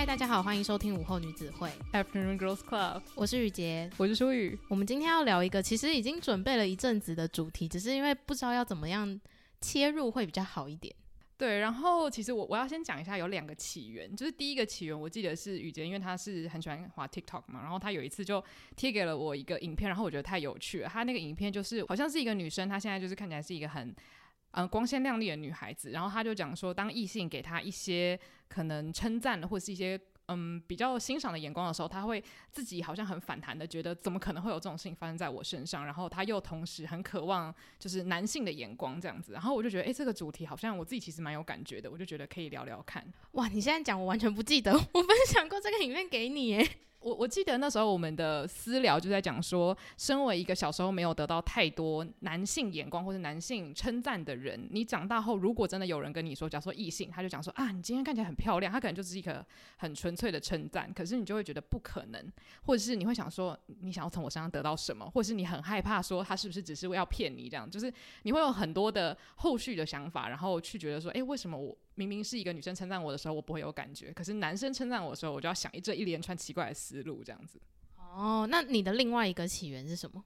嗨，大家好，欢迎收听午后女子会 Afternoon Girls Club。我是雨洁，我是舒雨。我们今天要聊一个其实已经准备了一阵子的主题，只是因为不知道要怎么样切入会比较好一点。对，然后其实我我要先讲一下有两个起源，就是第一个起源我记得是雨洁，因为她是很喜欢滑 TikTok 嘛，然后她有一次就贴给了我一个影片，然后我觉得太有趣了。她那个影片就是好像是一个女生，她现在就是看起来是一个很。嗯，光鲜亮丽的女孩子，然后她就讲说，当异性给她一些可能称赞的或者是一些嗯比较欣赏的眼光的时候，她会自己好像很反弹的，觉得怎么可能会有这种事情发生在我身上？然后她又同时很渴望就是男性的眼光这样子，然后我就觉得，哎，这个主题好像我自己其实蛮有感觉的，我就觉得可以聊聊看。哇，你现在讲我完全不记得，我分享过这个影片给你耶。我我记得那时候我们的私聊就在讲说，身为一个小时候没有得到太多男性眼光或者男性称赞的人，你长大后如果真的有人跟你说，假如说异性，他就讲说啊，你今天看起来很漂亮，他可能就是一个很纯粹的称赞，可是你就会觉得不可能，或者是你会想说，你想要从我身上得到什么，或者是你很害怕说他是不是只是要骗你这样，就是你会有很多的后续的想法，然后去觉得说，诶，为什么我？明明是一个女生称赞我的时候，我不会有感觉；可是男生称赞我的时候，我就要想一这一连串奇怪的思路，这样子。哦，那你的另外一个起源是什么？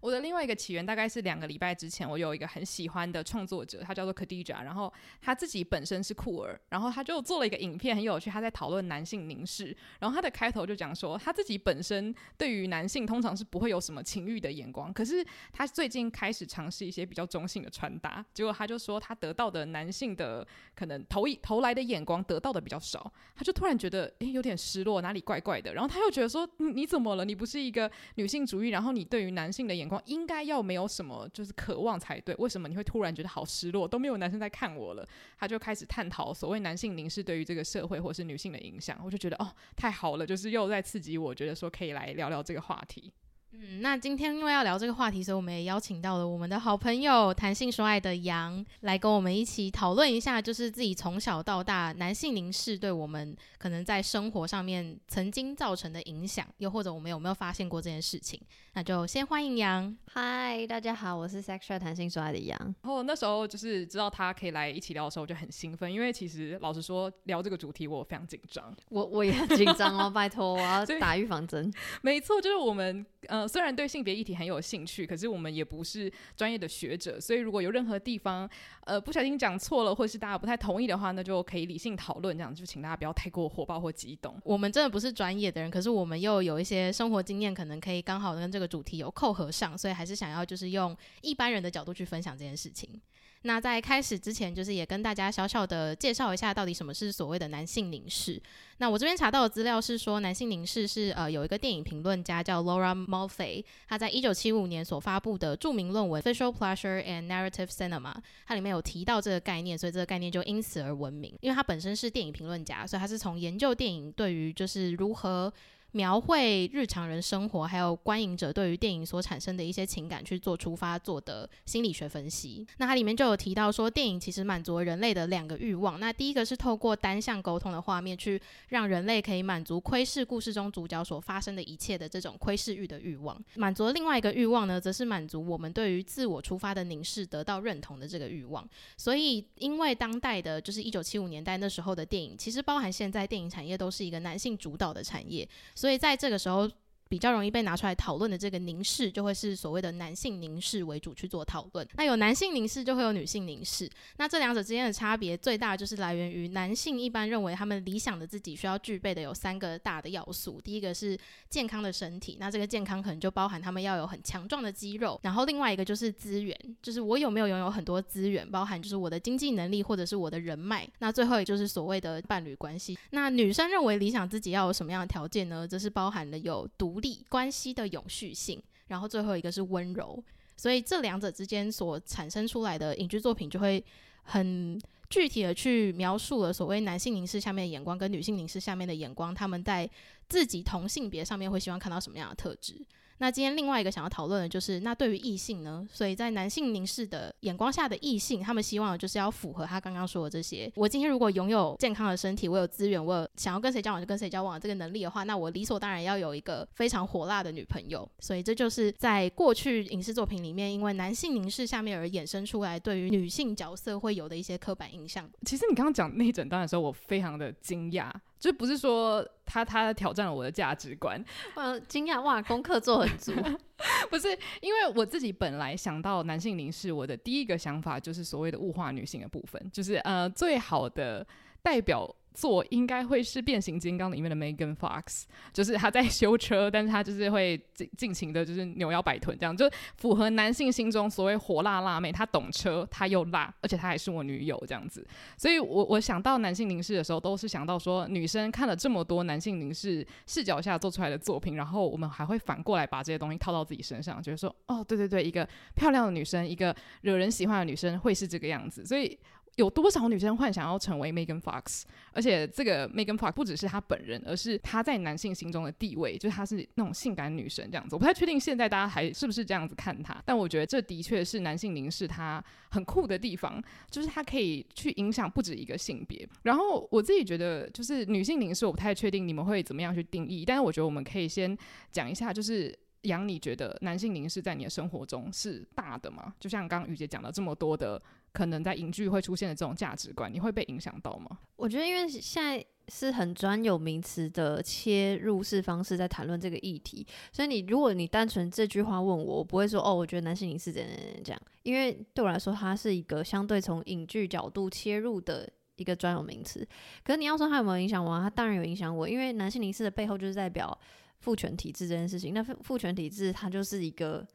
我的另外一个起源大概是两个礼拜之前，我有一个很喜欢的创作者，他叫做 k a d i j a 然后他自己本身是酷儿，然后他就做了一个影片，很有趣，他在讨论男性凝视，然后他的开头就讲说，他自己本身对于男性通常是不会有什么情欲的眼光，可是他最近开始尝试一些比较中性的穿搭，结果他就说他得到的男性的可能投以投来的眼光得到的比较少，他就突然觉得诶有点失落，哪里怪怪的，然后他又觉得说，你怎么了？你不是一个女性主义，然后你对于男性的眼应该要没有什么就是渴望才对，为什么你会突然觉得好失落？都没有男生在看我了，他就开始探讨所谓男性凝视对于这个社会或是女性的影响。我就觉得哦，太好了，就是又在刺激我，觉得说可以来聊聊这个话题。嗯，那今天因为要聊这个话题，所以我们也邀请到了我们的好朋友谈性说爱的杨来跟我们一起讨论一下，就是自己从小到大男性凝视对我们可能在生活上面曾经造成的影响，又或者我们有没有发现过这件事情？那就先欢迎杨。嗨，大家好，我是 Sexual 谈性说爱的杨。然后那时候就是知道他可以来一起聊的时候，我就很兴奋，因为其实老实说聊这个主题我非常紧张，我我也很紧张哦，拜托我要打预防针。没错，就是我们呃。呃虽然对性别议题很有兴趣，可是我们也不是专业的学者，所以如果有任何地方呃不小心讲错了，或是大家不太同意的话，那就可以理性讨论，这样就请大家不要太过火爆或激动。我们真的不是专业的人，可是我们又有一些生活经验，可能可以刚好跟这个主题有扣合上，所以还是想要就是用一般人的角度去分享这件事情。那在开始之前，就是也跟大家小小的介绍一下，到底什么是所谓的男性凝视。那我这边查到的资料是说，男性凝视是呃有一个电影评论家叫 Laura Mulvey，他在一九七五年所发布的著名论文《Visual Pleasure and Narrative Cinema》，它里面有提到这个概念，所以这个概念就因此而闻名。因为他本身是电影评论家，所以他是从研究电影对于就是如何。描绘日常人生活，还有观影者对于电影所产生的一些情感去做出发做的心理学分析。那它里面就有提到说，电影其实满足人类的两个欲望。那第一个是透过单向沟通的画面，去让人类可以满足窥视故事中主角所发生的一切的这种窥视欲的欲望。满足另外一个欲望呢，则是满足我们对于自我出发的凝视得到认同的这个欲望。所以，因为当代的就是一九七五年代那时候的电影，其实包含现在电影产业都是一个男性主导的产业。所以所以在这个时候，比较容易被拿出来讨论的这个凝视，就会是所谓的男性凝视为主去做讨论。那有男性凝视，就会有女性凝视。那这两者之间的差别最大，就是来源于男性一般认为他们理想的自己需要具备的有三个大的要素。第一个是健康的身体，那这个健康可能就包含他们要有很强壮的肌肉。然后另外一个就是资源，就是我有没有拥有很多资源，包含就是我的经济能力或者是我的人脉。那最后也就是所谓的伴侣关系。那女生认为理想自己要有什么样的条件呢？这是包含了有独。力关系的永续性，然后最后一个是温柔，所以这两者之间所产生出来的影剧作品就会很具体的去描述了所谓男性凝视下面的眼光跟女性凝视下面的眼光，他们在自己同性别上面会希望看到什么样的特质。那今天另外一个想要讨论的就是，那对于异性呢？所以在男性凝视的眼光下的异性，他们希望的就是要符合他刚刚说的这些。我今天如果拥有健康的身体，我有资源，我有想要跟谁交往就跟谁交往这个能力的话，那我理所当然要有一个非常火辣的女朋友。所以这就是在过去影视作品里面，因为男性凝视下面而衍生出来对于女性角色会有的一些刻板印象。其实你刚刚讲那一整段的时候，我非常的惊讶。就不是说他他挑战了我的价值观。嗯，惊讶哇，功课做很足。不是，因为我自己本来想到男性凝视，我的第一个想法就是所谓的物化女性的部分，就是呃最好的代表。做应该会是变形金刚里面的 Megan Fox，就是他在修车，但是他就是会尽尽情的，就是扭腰摆臀这样，就符合男性心中所谓火辣辣妹。他懂车，他又辣，而且他还是我女友这样子。所以我我想到男性凝视的时候，都是想到说女生看了这么多男性凝视视角下做出来的作品，然后我们还会反过来把这些东西套到自己身上，觉得说哦，对对对，一个漂亮的女生，一个惹人喜欢的女生会是这个样子，所以。有多少女生幻想要成为 Megan Fox？而且这个 Megan Fox 不只是她本人，而是她在男性心中的地位，就是她是那种性感女神这样子。我不太确定现在大家还是不是这样子看她，但我觉得这的确是男性凝视她很酷的地方，就是她可以去影响不止一个性别。然后我自己觉得，就是女性凝视，我不太确定你们会怎么样去定义，但是我觉得我们可以先讲一下，就是杨，你觉得男性凝视在你的生活中是大的吗？就像刚刚雨姐讲了这么多的。可能在影剧会出现的这种价值观，你会被影响到吗？我觉得，因为现在是很专有名词的切入式方式在谈论这个议题，所以你如果你单纯这句话问我，我不会说哦，我觉得男性凝视怎样怎样这样，因为对我来说，它是一个相对从影剧角度切入的一个专有名词。可是你要说它有没有影响我，它当然有影响我，因为男性凝视的背后就是代表父权体制这件事情。那父权体制它就是一个。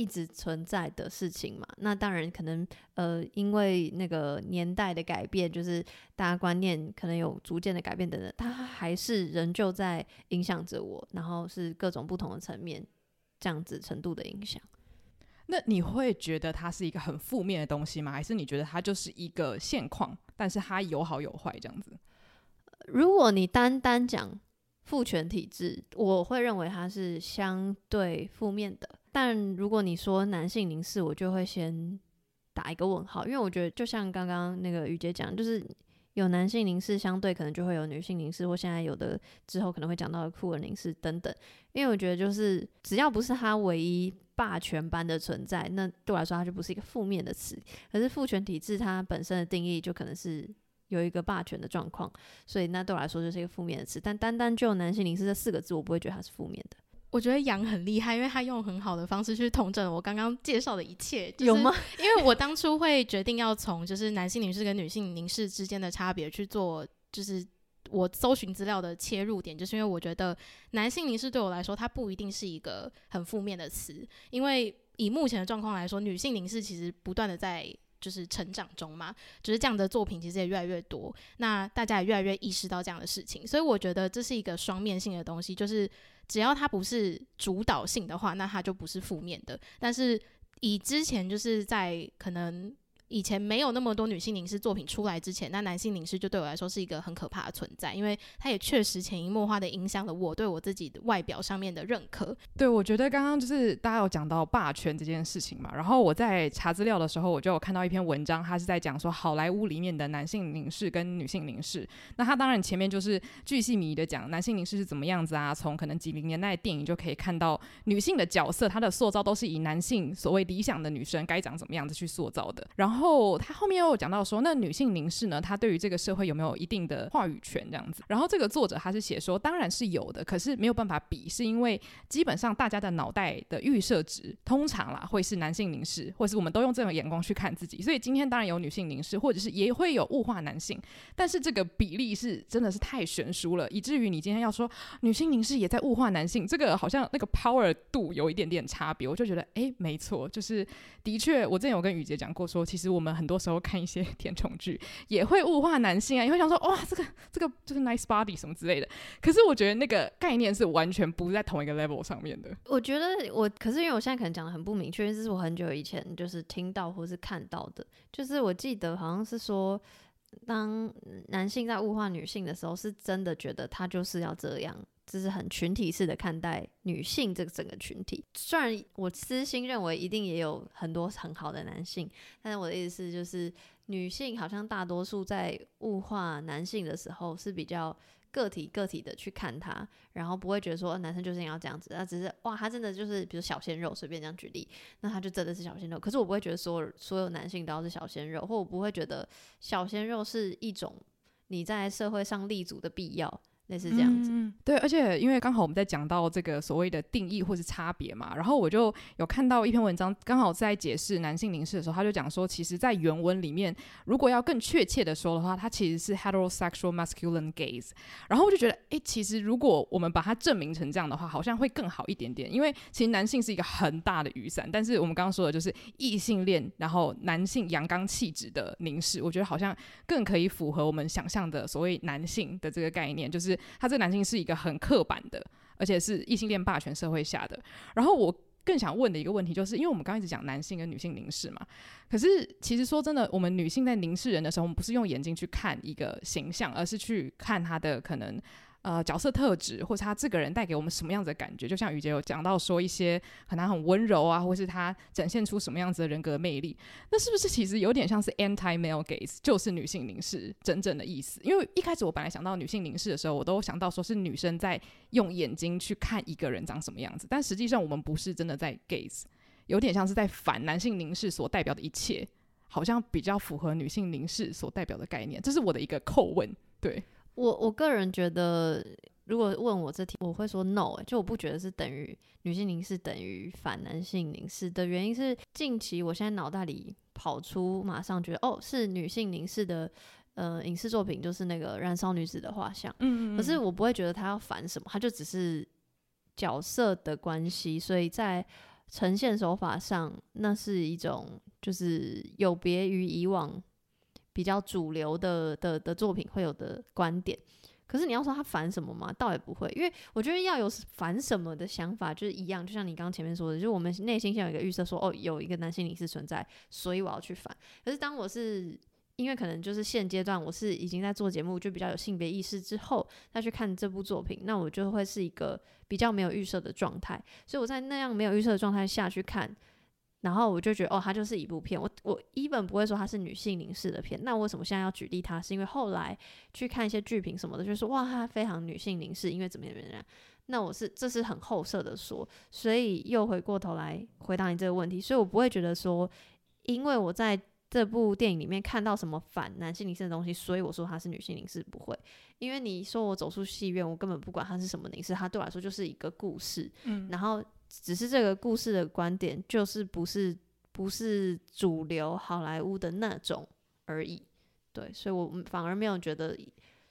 一直存在的事情嘛，那当然可能呃，因为那个年代的改变，就是大家观念可能有逐渐的改变等等，它还是仍旧在影响着我，然后是各种不同的层面这样子程度的影响。那你会觉得它是一个很负面的东西吗？还是你觉得它就是一个现况，但是它有好有坏这样子？如果你单单讲父权体制，我会认为它是相对负面的。但如果你说男性凝视，我就会先打一个问号，因为我觉得就像刚刚那个雨姐讲，就是有男性凝视，相对可能就会有女性凝视，或现在有的之后可能会讲到的酷儿凝视等等。因为我觉得就是只要不是他唯一霸权般的存在，那对我来说它就不是一个负面的词。可是父权体制它本身的定义就可能是有一个霸权的状况，所以那对我来说就是一个负面的词。但单单就男性凝视这四个字，我不会觉得它是负面的。我觉得杨很厉害，因为他用很好的方式去统整我刚刚介绍的一切。就是、有吗？因为我当初会决定要从就是男性凝视跟女性凝视之间的差别去做，就是我搜寻资料的切入点，就是因为我觉得男性凝视对我来说，它不一定是一个很负面的词，因为以目前的状况来说，女性凝视其实不断的在就是成长中嘛，就是这样的作品其实也越来越多，那大家也越来越意识到这样的事情，所以我觉得这是一个双面性的东西，就是。只要它不是主导性的话，那它就不是负面的。但是以之前就是在可能。以前没有那么多女性凝视作品出来之前，那男性凝视就对我来说是一个很可怕的存在，因为它也确实潜移默化的影响了我对我自己的外表上面的认可。对，我觉得刚刚就是大家有讲到霸权这件事情嘛，然后我在查资料的时候，我就有看到一篇文章，它是在讲说好莱坞里面的男性凝视跟女性凝视。那它当然前面就是巨细靡遗的讲男性凝视是怎么样子啊，从可能几零年代电影就可以看到女性的角色，她的塑造都是以男性所谓理想的女生该长怎么样子去塑造的，然后。然后他后面又讲到说，那女性凝视呢？她对于这个社会有没有一定的话语权这样子？然后这个作者他是写说，当然是有的，可是没有办法比，是因为基本上大家的脑袋的预设值通常啦会是男性凝视，或是我们都用这种眼光去看自己。所以今天当然有女性凝视，或者是也会有物化男性，但是这个比例是真的是太悬殊了，以至于你今天要说女性凝视也在物化男性，这个好像那个 power 度有一点点差别。我就觉得，哎，没错，就是的确，我之前有跟雨杰讲过说，其实我们很。多时候看一些 甜宠剧也会物化男性啊，也会想说哇，这个这个就是 nice body 什么之类的。可是我觉得那个概念是完全不在同一个 level 上面的。我觉得我，可是因为我现在可能讲的很不明确，这是我很久以前就是听到或是看到的。就是我记得好像是说，当男性在物化女性的时候，是真的觉得他就是要这样。就是很群体式的看待女性这个整个群体，虽然我私心认为一定也有很多很好的男性，但是我的意思是，就是女性好像大多数在物化男性的时候是比较个体个体的去看他，然后不会觉得说男生就是要这样子，他只是哇，他真的就是比如小鲜肉，随便这样举例，那他就真的是小鲜肉。可是我不会觉得所有所有男性都要是小鲜肉，或我不会觉得小鲜肉是一种。你在社会上立足的必要。类似这样子，嗯，对，而且因为刚好我们在讲到这个所谓的定义或是差别嘛，然后我就有看到一篇文章，刚好在解释男性凝视的时候，他就讲说，其实，在原文里面，如果要更确切的说的话，它其实是 heterosexual masculine gaze。然后我就觉得，诶，其实如果我们把它证明成这样的话，好像会更好一点点，因为其实男性是一个很大的雨伞，但是我们刚刚说的就是异性恋，然后男性阳刚气质的凝视，我觉得好像更可以符合我们想象的所谓男性的这个概念，就是。他这个男性是一个很刻板的，而且是异性恋霸权社会下的。然后我更想问的一个问题，就是因为我们刚一直讲男性跟女性凝视嘛，可是其实说真的，我们女性在凝视人的时候，我们不是用眼睛去看一个形象，而是去看他的可能。呃，角色特质，或是他这个人带给我们什么样子的感觉？就像雨洁有讲到说一些可能很温柔啊，或是他展现出什么样子的人格魅力，那是不是其实有点像是 anti male gaze，就是女性凝视真正的意思？因为一开始我本来想到女性凝视的时候，我都想到说是女生在用眼睛去看一个人长什么样子，但实际上我们不是真的在 gaze，有点像是在反男性凝视所代表的一切，好像比较符合女性凝视所代表的概念。这是我的一个叩问，对。我我个人觉得，如果问我这题，我会说 no，欸，就我不觉得是等于女性凝视等于反男性凝视的原因是，近期我现在脑袋里跑出，马上觉得哦，是女性凝视的，呃，影视作品就是那个《燃烧女子的画像》，嗯，嗯，嗯，可是我不会觉得他要反什么，他就只是角色的关系，所以在呈现手法上，那是一种就是有别于以往。比较主流的的的作品会有的观点，可是你要说他反什么吗？倒也不会，因为我觉得要有反什么的想法，就是一样，就像你刚刚前面说的，就是我们内心先有一个预设，说哦，有一个男性凝视存在，所以我要去反。可是当我是因为可能就是现阶段我是已经在做节目，就比较有性别意识之后再去看这部作品，那我就会是一个比较没有预设的状态，所以我在那样没有预设的状态下去看。然后我就觉得，哦，它就是一部片。我我一本不会说它是女性凝视的片。那为什么现在要举例它？是因为后来去看一些剧评什么的，就是说哇，它非常女性凝视，因为怎么怎么样。那我是这是很后设的说，所以又回过头来回答你这个问题。所以我不会觉得说，因为我在这部电影里面看到什么反男性凝视的东西，所以我说它是女性凝视，不会。因为你说我走出戏院，我根本不管它是什么凝视，它对我来说就是一个故事。嗯，然后。只是这个故事的观点，就是不是不是主流好莱坞的那种而已，对，所以我反而没有觉得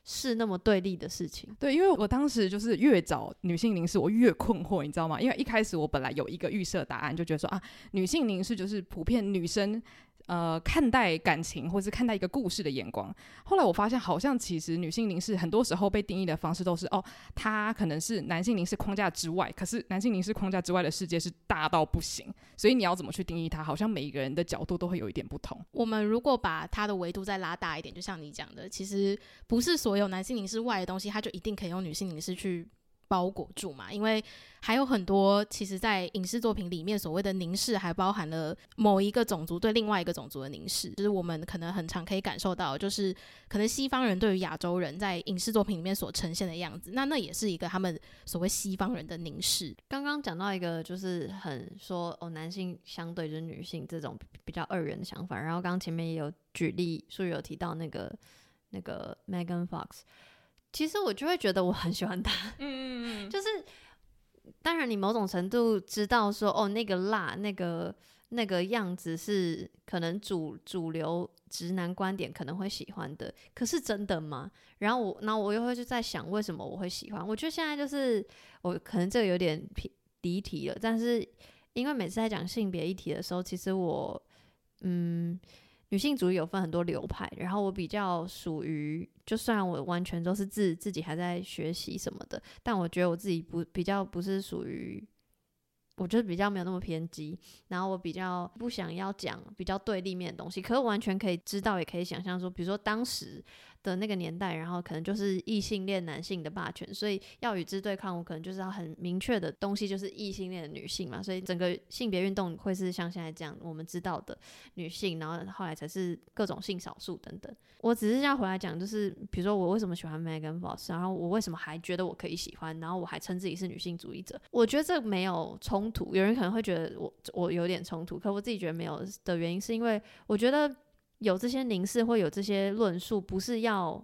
是那么对立的事情。对，因为我当时就是越找女性凝视，我越困惑，你知道吗？因为一开始我本来有一个预设答案，就觉得说啊，女性凝视就是普遍女生。呃，看待感情或是看待一个故事的眼光。后来我发现，好像其实女性凝视很多时候被定义的方式都是哦，它可能是男性凝视框架之外，可是男性凝视框架之外的世界是大到不行，所以你要怎么去定义它？好像每一个人的角度都会有一点不同。我们如果把它的维度再拉大一点，就像你讲的，其实不是所有男性凝视外的东西，它就一定可以用女性凝视去。包裹住嘛，因为还有很多，其实，在影视作品里面，所谓的凝视，还包含了某一个种族对另外一个种族的凝视，就是我们可能很常可以感受到，就是可能西方人对于亚洲人在影视作品里面所呈现的样子，那那也是一个他们所谓西方人的凝视。刚刚讲到一个，就是很说哦，男性相对就是女性这种比较二元的想法，然后刚刚前面也有举例，所以有提到那个那个 Megan Fox。其实我就会觉得我很喜欢他，嗯嗯嗯，就是当然你某种程度知道说哦，那个辣那个那个样子是可能主主流直男观点可能会喜欢的，可是真的吗？然后我然后我又会就在想为什么我会喜欢？我觉得现在就是我可能这个有点偏离题了，但是因为每次在讲性别议题的时候，其实我嗯。女性主义有分很多流派，然后我比较属于，就算我完全都是自自己还在学习什么的，但我觉得我自己不比较不是属于，我觉得比较没有那么偏激，然后我比较不想要讲比较对立面的东西，可是完全可以知道，也可以想象说，比如说当时。的那个年代，然后可能就是异性恋男性的霸权，所以要与之对抗，我可能就是要很明确的东西，就是异性恋的女性嘛。所以整个性别运动会是像现在这样，我们知道的女性，然后后来才是各种性少数等等。我只是要回来讲，就是比如说我为什么喜欢 Megan Fox，然后我为什么还觉得我可以喜欢，然后我还称自己是女性主义者。我觉得这没有冲突，有人可能会觉得我我有点冲突，可我自己觉得没有的原因是因为我觉得。有这些凝视，会有这些论述，不是要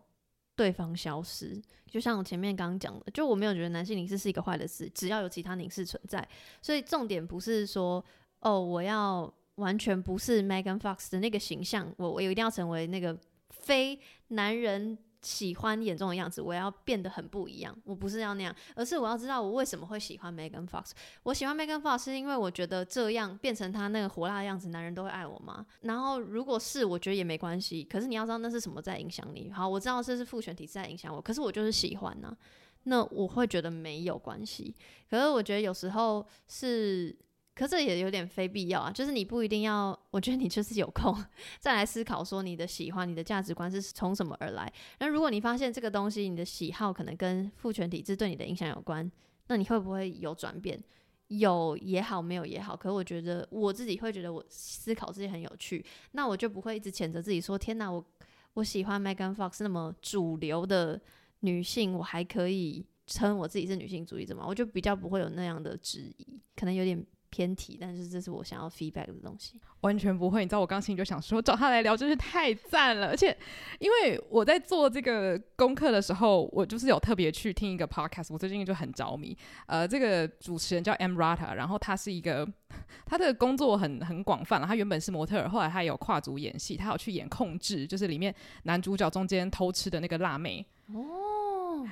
对方消失。就像我前面刚刚讲的，就我没有觉得男性凝视是一个坏的事，只要有其他凝视存在。所以重点不是说哦，我要完全不是 Megan Fox 的那个形象，我我一定要成为那个非男人。喜欢眼中的样子，我要变得很不一样。我不是要那样，而是我要知道我为什么会喜欢 Megan Fox。我喜欢 Megan Fox 是因为我觉得这样变成他那个火辣的样子，男人都会爱我吗？然后如果是，我觉得也没关系。可是你要知道那是什么在影响你。好，我知道这是父权体制在影响我，可是我就是喜欢呢、那我会觉得没有关系。可是我觉得有时候是。可这也有点非必要啊，就是你不一定要，我觉得你就是有空 再来思考说你的喜欢、你的价值观是从什么而来。那如果你发现这个东西你的喜好可能跟父权体制对你的影响有关，那你会不会有转变？有也好，没有也好。可我觉得我自己会觉得我思考自己很有趣，那我就不会一直谴责自己说：天哪，我我喜欢 Megan Fox 那么主流的女性，我还可以称我自己是女性主义者吗？我就比较不会有那样的质疑，可能有点。偏题，但是这是我想要 feedback 的东西。完全不会，你知道我刚心里就想说找他来聊真是太赞了，而且因为我在做这个功课的时候，我就是有特别去听一个 podcast，我最近就很着迷。呃，这个主持人叫 Emrata，然后他是一个 他的工作很很广泛了，他原本是模特儿，后来他有跨足演戏，他有去演控制，就是里面男主角中间偷吃的那个辣妹。哦。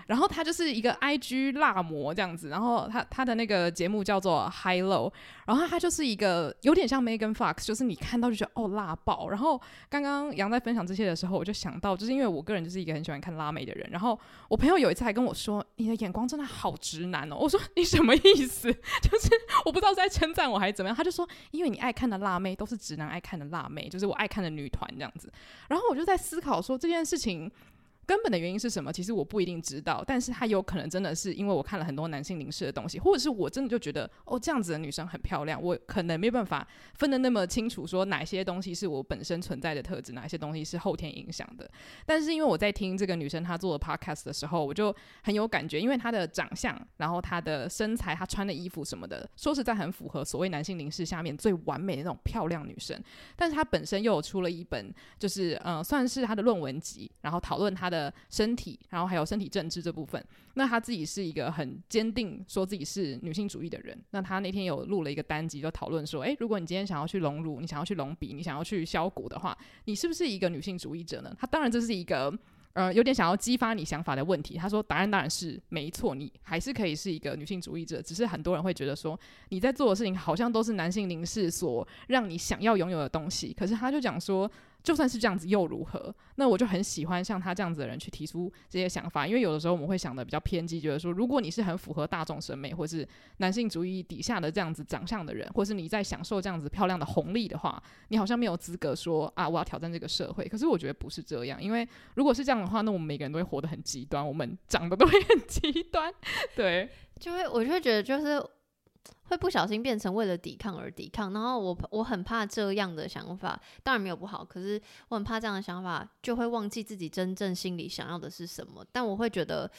然后他就是一个 IG 辣模这样子，然后他他的那个节目叫做 High Low，然后他就是一个有点像 Megan Fox，就是你看到就觉得哦辣爆。然后刚刚杨在分享这些的时候，我就想到，就是因为我个人就是一个很喜欢看辣妹的人，然后我朋友有一次还跟我说，你的眼光真的好直男哦。我说你什么意思？就是我不知道是在称赞我还是怎么样。他就说，因为你爱看的辣妹都是直男爱看的辣妹，就是我爱看的女团这样子。然后我就在思考说这件事情。根本的原因是什么？其实我不一定知道，但是他有可能真的是因为我看了很多男性凝视的东西，或者是我真的就觉得哦，这样子的女生很漂亮，我可能没办法分得那么清楚，说哪些东西是我本身存在的特质，哪些东西是后天影响的。但是因为我在听这个女生她做的 podcast 的时候，我就很有感觉，因为她的长相，然后她的身材，她穿的衣服什么的，说实在很符合所谓男性凝视下面最完美的那种漂亮女生。但是她本身又有出了一本，就是嗯、呃，算是她的论文集，然后讨论她的的。身体，然后还有身体政治这部分，那他自己是一个很坚定说自己是女性主义的人。那他那天有录了一个单集，就讨论说，诶，如果你今天想要去隆乳，你想要去隆鼻，你想要去削骨的话，你是不是一个女性主义者呢？他当然这是一个呃有点想要激发你想法的问题。他说，答案当然是没错，你还是可以是一个女性主义者，只是很多人会觉得说你在做的事情好像都是男性凝视所让你想要拥有的东西。可是他就讲说。就算是这样子又如何？那我就很喜欢像他这样子的人去提出这些想法，因为有的时候我们会想的比较偏激，觉得说，如果你是很符合大众审美，或是男性主义底下的这样子长相的人，或是你在享受这样子漂亮的红利的话，你好像没有资格说啊，我要挑战这个社会。可是我觉得不是这样，因为如果是这样的话，那我们每个人都会活得很极端，我们长得都会很极端，对，就会我就会觉得就是。会不小心变成为了抵抗而抵抗，然后我我很怕这样的想法，当然没有不好，可是我很怕这样的想法就会忘记自己真正心里想要的是什么。但我会觉得，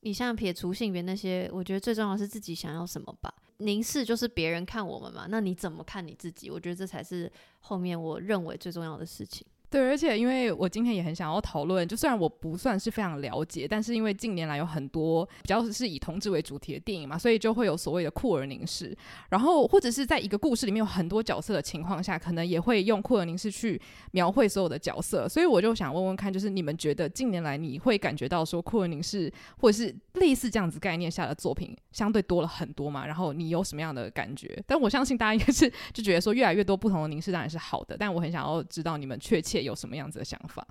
你像撇除性别那些，我觉得最重要的是自己想要什么吧。凝视就是别人看我们嘛，那你怎么看你自己？我觉得这才是后面我认为最重要的事情。对，而且因为我今天也很想要讨论，就虽然我不算是非常了解，但是因为近年来有很多比较是以同志为主题的电影嘛，所以就会有所谓的酷儿凝视，然后或者是在一个故事里面有很多角色的情况下，可能也会用酷儿凝视去描绘所有的角色，所以我就想问问看，就是你们觉得近年来你会感觉到说酷儿凝视或者是类似这样子概念下的作品相对多了很多嘛？然后你有什么样的感觉？但我相信大家应该是 就觉得说越来越多不同的凝视当然是好的，但我很想要知道你们确切。有什么样子的想法？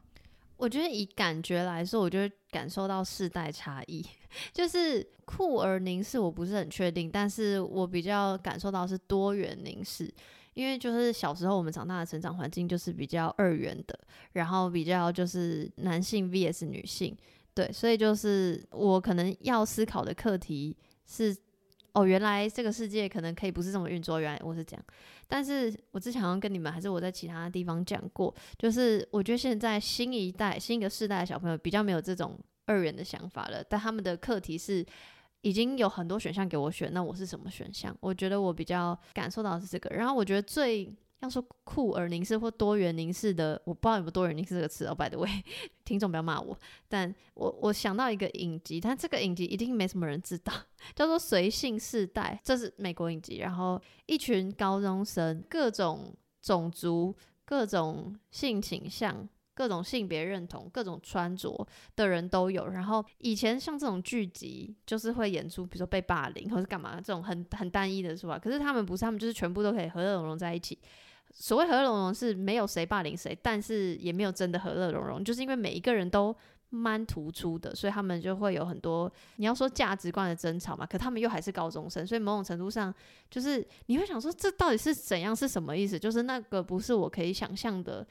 我觉得以感觉来说，我就会感受到世代差异。就是酷儿凝视，我不是很确定，但是我比较感受到是多元凝视，因为就是小时候我们长大的成长环境就是比较二元的，然后比较就是男性 vs 女性，对，所以就是我可能要思考的课题是。哦，原来这个世界可能可以不是这么运作。原来我是这样，但是我之前好像跟你们还是我在其他地方讲过，就是我觉得现在新一代、新一个世代的小朋友比较没有这种二元的想法了，但他们的课题是已经有很多选项给我选，那我是什么选项？我觉得我比较感受到是这个。然后我觉得最要说酷而凝视或多元凝视的，我不知道有没有多元凝视这个词哦，by the way，听众不要骂我。但我我想到一个影集，但这个影集一定没什么人知道，叫做《随性世代》，这是美国影集。然后一群高中生，各种种族、各种性倾向、各种性别认同、各种穿着的人都有。然后以前像这种剧集，就是会演出，比如说被霸凌或是干嘛这种很很单一的，是吧？可是他们不是，他们就是全部都可以和乐融融在一起。所谓和乐融融是没有谁霸凌谁，但是也没有真的和乐融融，就是因为每一个人都蛮突出的，所以他们就会有很多你要说价值观的争吵嘛。可他们又还是高中生，所以某种程度上就是你会想说，这到底是怎样？是什么意思？就是那个不是我可以想象的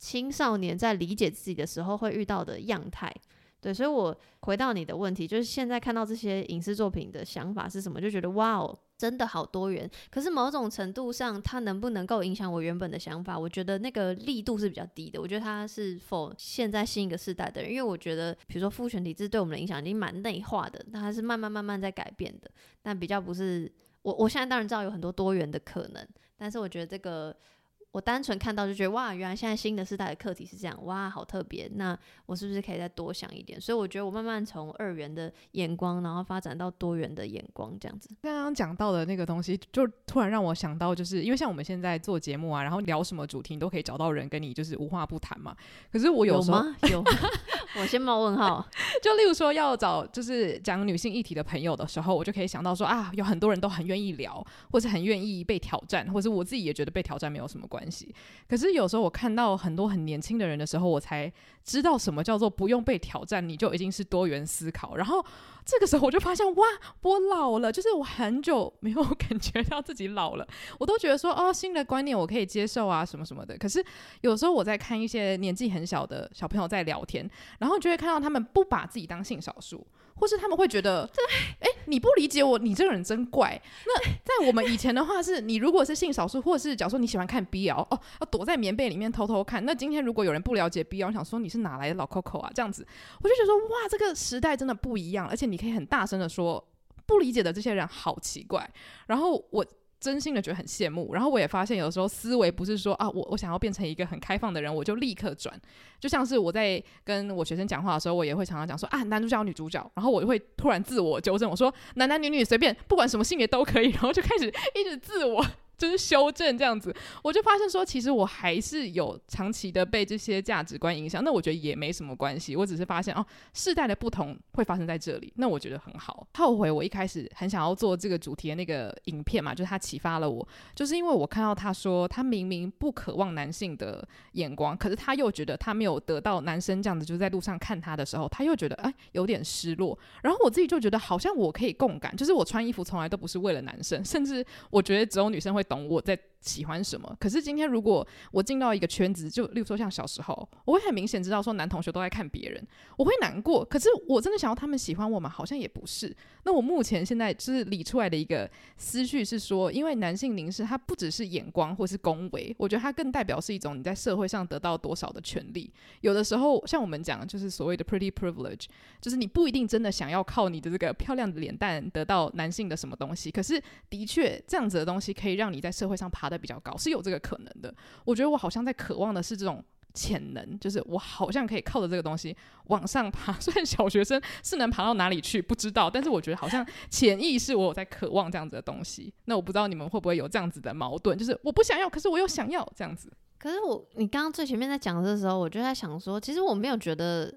青少年在理解自己的时候会遇到的样态。对，所以我回到你的问题，就是现在看到这些影视作品的想法是什么？就觉得哇哦。真的好多元，可是某种程度上，它能不能够影响我原本的想法？我觉得那个力度是比较低的。我觉得它是否现在新一个世代的人，因为我觉得，比如说父权体制对我们的影响已经蛮内化的，它还是慢慢慢慢在改变的。但比较不是我，我现在当然知道有很多多元的可能，但是我觉得这个。我单纯看到就觉得哇，原来现在新的世代的课题是这样，哇，好特别。那我是不是可以再多想一点？所以我觉得我慢慢从二元的眼光，然后发展到多元的眼光，这样子。刚刚讲到的那个东西，就突然让我想到，就是因为像我们现在做节目啊，然后聊什么主题，你都可以找到人跟你就是无话不谈嘛。可是我有时候有吗？有，我先冒问号。就例如说要找就是讲女性议题的朋友的时候，我就可以想到说啊，有很多人都很愿意聊，或是很愿意被挑战，或者我自己也觉得被挑战没有什么关系。关系，可是有时候我看到很多很年轻的人的时候，我才知道什么叫做不用被挑战，你就已经是多元思考。然后这个时候我就发现，哇，我老了，就是我很久没有 感觉到自己老了。我都觉得说，哦，新的观念我可以接受啊，什么什么的。可是有时候我在看一些年纪很小的小朋友在聊天，然后就会看到他们不把自己当性少数。或是他们会觉得，对，哎，你不理解我，你这个人真怪。那在我们以前的话，是你如果是性少数，或者是假如说你喜欢看 BL，哦，要躲在棉被里面偷偷看。那今天如果有人不了解 BL，我想说你是哪来的老 Coco 啊？这样子，我就觉得说，哇，这个时代真的不一样，而且你可以很大声的说，不理解的这些人好奇怪。然后我。真心的觉得很羡慕，然后我也发现有时候思维不是说啊，我我想要变成一个很开放的人，我就立刻转。就像是我在跟我学生讲话的时候，我也会常常讲说啊，男主角、女主角，然后我就会突然自我纠正，我说男男女女随便，不管什么性别都可以，然后就开始一直自我。就是修正这样子，我就发现说，其实我还是有长期的被这些价值观影响。那我觉得也没什么关系，我只是发现哦，世代的不同会发生在这里。那我觉得很好。后悔我一开始很想要做这个主题的那个影片嘛，就是他启发了我，就是因为我看到他说他明明不渴望男性的眼光，可是他又觉得他没有得到男生这样子，就是在路上看他的时候，他又觉得哎有点失落。然后我自己就觉得好像我可以共感，就是我穿衣服从来都不是为了男生，甚至我觉得只有女生会。懂我在喜欢什么，可是今天如果我进到一个圈子，就例如说像小时候，我会很明显知道说男同学都在看别人，我会难过。可是我真的想要他们喜欢我吗？好像也不是。那我目前现在就是理出来的一个思绪是说，因为男性凝视它不只是眼光或是恭维，我觉得它更代表是一种你在社会上得到多少的权利。有的时候像我们讲，就是所谓的 pretty privilege，就是你不一定真的想要靠你的这个漂亮的脸蛋得到男性的什么东西，可是的确这样子的东西可以让你在社会上爬得比较高，是有这个可能的。我觉得我好像在渴望的是这种潜能，就是我好像可以靠着这个东西往上爬。虽然小学生是能爬到哪里去不知道，但是我觉得好像潜意识我有在渴望这样子的东西。那我不知道你们会不会有这样子的矛盾，就是我不想要，可是我又想要这样子。可是我你刚刚最前面在讲的时候，我就在想说，其实我没有觉得，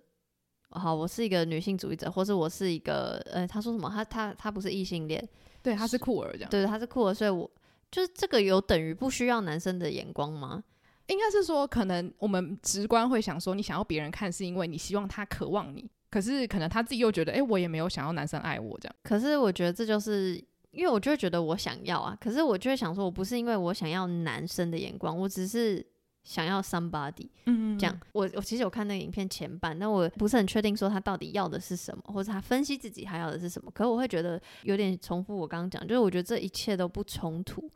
好，我是一个女性主义者，或是我是一个，呃，他说什么？他他他不是异性恋，对，他是酷儿这样，对，他是酷儿，所以我。就是这个有等于不需要男生的眼光吗？应该是说，可能我们直观会想说，你想要别人看，是因为你希望他渴望你。可是可能他自己又觉得，哎、欸，我也没有想要男生爱我这样。可是我觉得这就是因为我就会觉得我想要啊，可是我就会想说，我不是因为我想要男生的眼光，我只是。想要 somebody，嗯，这样，我我其实有看那个影片前半，但我不是很确定说他到底要的是什么，或者他分析自己还要的是什么。可是我会觉得有点重复我刚刚讲，就是我觉得这一切都不冲突，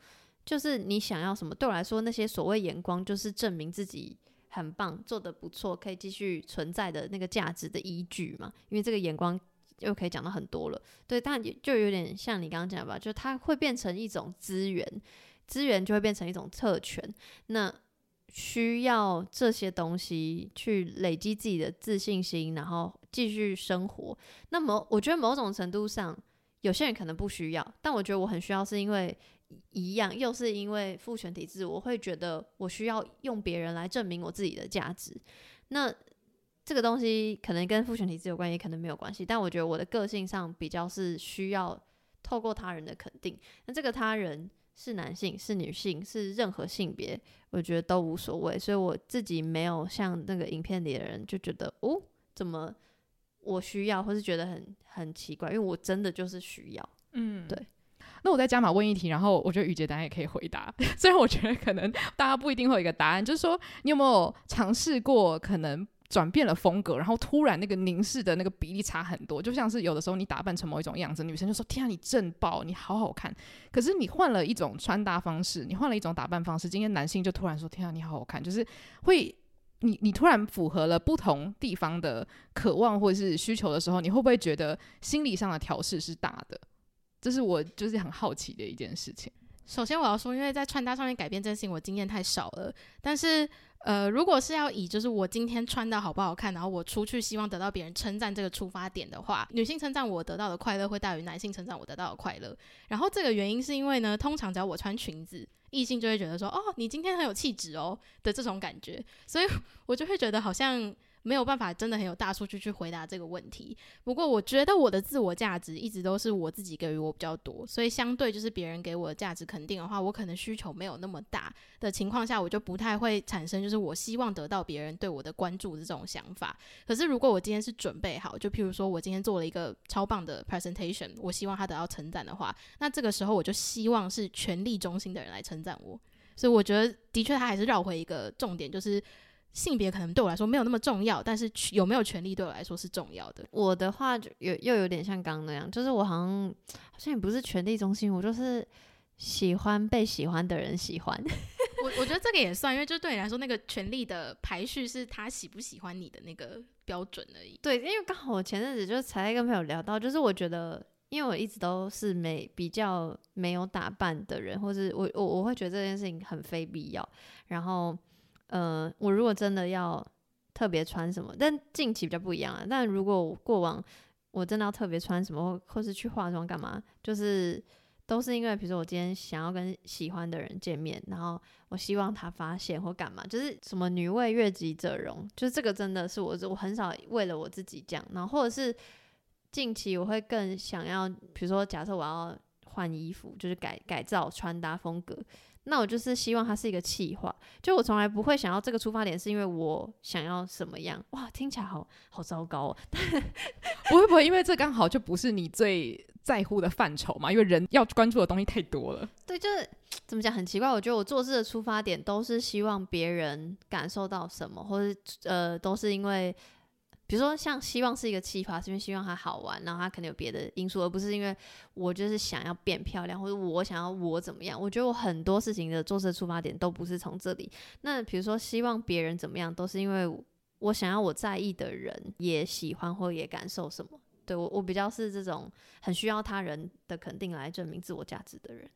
就是你想要什么，对我来说那些所谓眼光就是证明自己很棒，做的不错，可以继续存在的那个价值的依据嘛。因为这个眼光又可以讲到很多了，对，但就有点像你刚刚讲吧，就它会变成一种资源。资源就会变成一种特权。那需要这些东西去累积自己的自信心，然后继续生活。那么，我觉得某种程度上，有些人可能不需要，但我觉得我很需要，是因为一样，又是因为父权体制，我会觉得我需要用别人来证明我自己的价值。那这个东西可能跟父权体制有关，也可能没有关系。但我觉得我的个性上比较是需要透过他人的肯定。那这个他人是男性、是女性、是任何性别，我觉得都无所谓。所以我自己没有像那个影片里的人就觉得哦，怎么我需要，或是觉得很很奇怪，因为我真的就是需要。嗯，对。那我再加码问一题，然后我觉得雨杰答案也可以回答。虽然我觉得可能大家不一定会有一个答案，就是说你有没有尝试过可能转变了风格，然后突然那个凝视的那个比例差很多，就像是有的时候你打扮成某一种样子，女生就说：“天啊，你正爆，你好好看。”可是你换了一种穿搭方式，你换了一种打扮方式，今天男性就突然说：“天啊，你好好看。”就是会你你突然符合了不同地方的渴望或者是需求的时候，你会不会觉得心理上的调试是大的？这是我就是很好奇的一件事情。首先我要说，因为在穿搭上面改变这件事情，我经验太少了。但是，呃，如果是要以就是我今天穿的好不好看，然后我出去希望得到别人称赞这个出发点的话，女性称赞我得到的快乐会大于男性称赞我得到的快乐。然后这个原因是因为呢，通常只要我穿裙子，异性就会觉得说，哦，你今天很有气质哦的这种感觉，所以我就会觉得好像。没有办法，真的很有大数据去回答这个问题。不过，我觉得我的自我价值一直都是我自己给予我比较多，所以相对就是别人给我的价值肯定的话，我可能需求没有那么大的情况下，我就不太会产生就是我希望得到别人对我的关注的这种想法。可是，如果我今天是准备好，就譬如说我今天做了一个超棒的 presentation，我希望他得到称赞的话，那这个时候我就希望是权力中心的人来称赞我。所以，我觉得的确他还是绕回一个重点，就是。性别可能对我来说没有那么重要，但是有没有权利对我来说是重要的。我的话就有又有点像刚刚那样，就是我好像好像也不是权力中心，我就是喜欢被喜欢的人喜欢。我我觉得这个也算，因为就对你来说，那个权力的排序是他喜不喜欢你的那个标准而已。对，因为刚好我前阵子就才跟朋友聊到，就是我觉得，因为我一直都是没比较没有打扮的人，或是我我我会觉得这件事情很非必要，然后。呃，我如果真的要特别穿什么，但近期比较不一样啊。但如果过往我真的要特别穿什么，或是去化妆干嘛，就是都是因为，比如说我今天想要跟喜欢的人见面，然后我希望他发现或干嘛，就是什么女为悦己者容，就是这个真的是我我很少为了我自己这样。然后或者是近期我会更想要，比如说假设我要换衣服，就是改改造穿搭风格。那我就是希望它是一个气话，就我从来不会想要这个出发点，是因为我想要什么样？哇，听起来好好糟糕哦！不会不会，因为这刚好就不是你最在乎的范畴嘛，因为人要关注的东西太多了。对，就是怎么讲很奇怪，我觉得我做事的出发点都是希望别人感受到什么，或者呃，都是因为。比如说，像希望是一个企划，是因为希望它好玩，然后它可能有别的因素，而不是因为我就是想要变漂亮，或者我想要我怎么样。我觉得我很多事情的做事出发点都不是从这里。那比如说，希望别人怎么样，都是因为我想要我在意的人也喜欢或也感受什么。对，我，我比较是这种很需要他人的肯定来证明自我价值的人。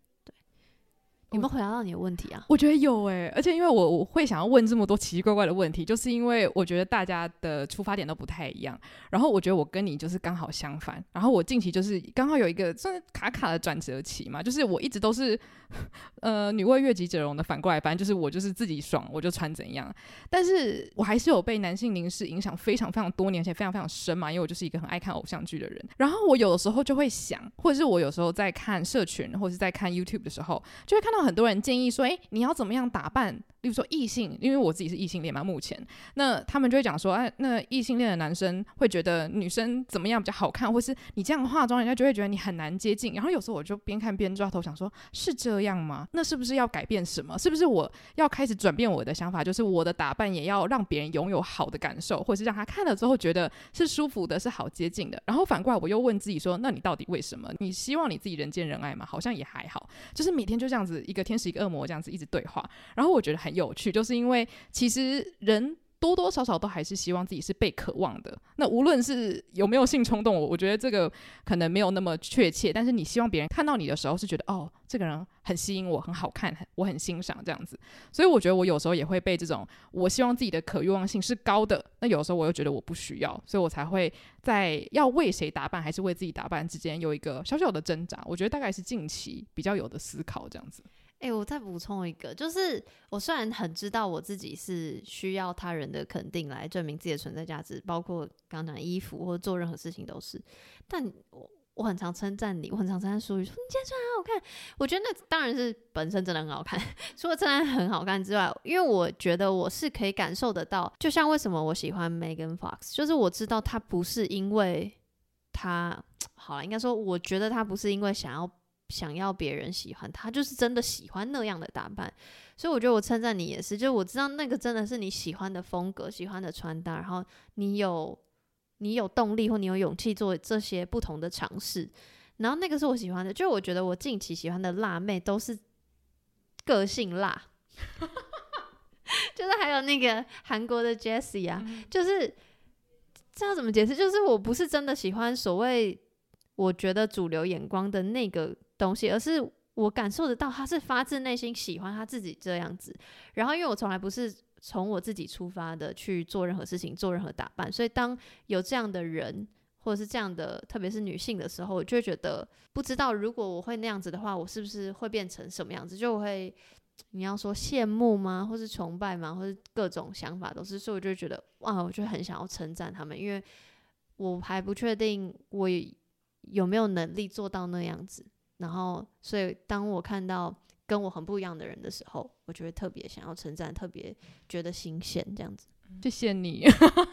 有没有回答到你的问题啊？我觉得有诶、欸，而且因为我我会想要问这么多奇奇怪怪的问题，就是因为我觉得大家的出发点都不太一样。然后我觉得我跟你就是刚好相反。然后我近期就是刚好有一个算是卡卡的转折期嘛，就是我一直都是 呃女为悦己者容的，反过来，反正就是我就是自己爽我就穿怎样。但是我还是有被男性凝视影响非常非常多年，而且非常非常深嘛，因为我就是一个很爱看偶像剧的人。然后我有的时候就会想，或者是我有时候在看社群或者是在看 YouTube 的时候，就会看到。很多人建议说：“诶，你要怎么样打扮？”例如说异性，因为我自己是异性恋嘛，目前那他们就会讲说，哎，那异性恋的男生会觉得女生怎么样比较好看，或是你这样化妆，人家就会觉得你很难接近。然后有时候我就边看边抓头，想说，是这样吗？那是不是要改变什么？是不是我要开始转变我的想法，就是我的打扮也要让别人拥有好的感受，或是让他看了之后觉得是舒服的，是好接近的。然后反过来我又问自己说，那你到底为什么？你希望你自己人见人爱吗？好像也还好，就是每天就这样子一个天使一个恶魔这样子一直对话。然后我觉得很有趣，就是因为。其实人多多少少都还是希望自己是被渴望的。那无论是有没有性冲动，我我觉得这个可能没有那么确切。但是你希望别人看到你的时候是觉得哦，这个人很吸引我，很好看，我很欣赏这样子。所以我觉得我有时候也会被这种我希望自己的可欲望性是高的，那有时候我又觉得我不需要，所以我才会在要为谁打扮还是为自己打扮之间有一个小小的挣扎。我觉得大概是近期比较有的思考这样子。诶、欸，我再补充一个，就是我虽然很知道我自己是需要他人的肯定来证明自己的存在价值，包括刚讲衣服或做任何事情都是，但我我很常称赞你，我很常称赞书宇说你今天穿很好看，我觉得那当然是本身真的很好看，除了真的很好看之外，因为我觉得我是可以感受得到，就像为什么我喜欢 Megan Fox，就是我知道他不是因为他 好了，应该说我觉得他不是因为想要。想要别人喜欢他，就是真的喜欢那样的打扮，所以我觉得我称赞你也是，就我知道那个真的是你喜欢的风格、喜欢的穿搭，然后你有你有动力或你有勇气做这些不同的尝试，然后那个是我喜欢的。就我觉得我近期喜欢的辣妹都是个性辣，就是还有那个韩国的 Jessie 啊，就是这样怎么解释？就是我不是真的喜欢所谓我觉得主流眼光的那个。东西，而是我感受得到，他是发自内心喜欢他自己这样子。然后，因为我从来不是从我自己出发的去做任何事情、做任何打扮，所以当有这样的人或者是这样的，特别是女性的时候，我就会觉得不知道，如果我会那样子的话，我是不是会变成什么样子？就会你要说羡慕吗？或是崇拜吗？或是各种想法都是，所以我就觉得哇，我就很想要称赞他们，因为我还不确定我有没有能力做到那样子。然后，所以当我看到跟我很不一样的人的时候，我就会特别想要称赞，特别觉得新鲜，这样子。谢谢你，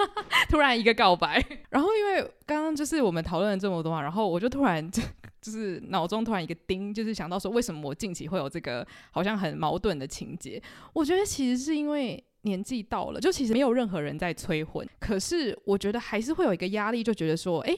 突然一个告白。然后，因为刚刚就是我们讨论了这么多嘛，然后我就突然就就是脑中突然一个叮，就是想到说，为什么我近期会有这个好像很矛盾的情节？我觉得其实是因为年纪到了，就其实没有任何人在催婚，可是我觉得还是会有一个压力，就觉得说，哎。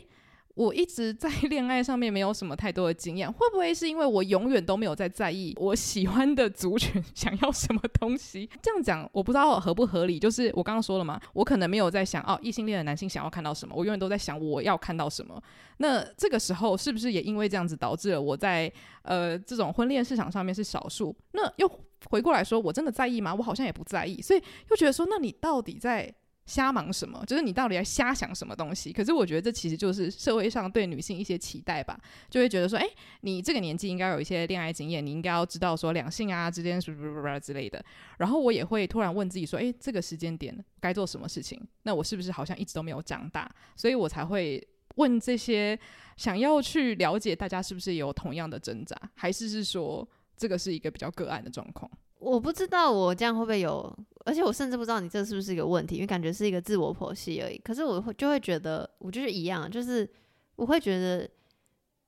我一直在 恋爱上面没有什么太多的经验，会不会是因为我永远都没有在在意我喜欢的族群 想要什么东西？这样讲我不知道合不合理。就是我刚刚说了嘛，我可能没有在想哦，异性恋的男性想要看到什么，我永远都在想我要看到什么。那这个时候是不是也因为这样子导致了我在呃这种婚恋市场上面是少数？那又回过来说，我真的在意吗？我好像也不在意，所以又觉得说，那你到底在？瞎忙什么？就是你到底在瞎想什么东西？可是我觉得这其实就是社会上对女性一些期待吧，就会觉得说，诶，你这个年纪应该有一些恋爱经验，你应该要知道说两性啊之间什么什么什么之类的。然后我也会突然问自己说，诶，这个时间点该做什么事情？那我是不是好像一直都没有长大？所以我才会问这些，想要去了解大家是不是有同样的挣扎，还是是说这个是一个比较个案的状况？我不知道我这样会不会有，而且我甚至不知道你这是不是一个问题，因为感觉是一个自我剖析而已。可是我会就会觉得，我就是一样，就是我会觉得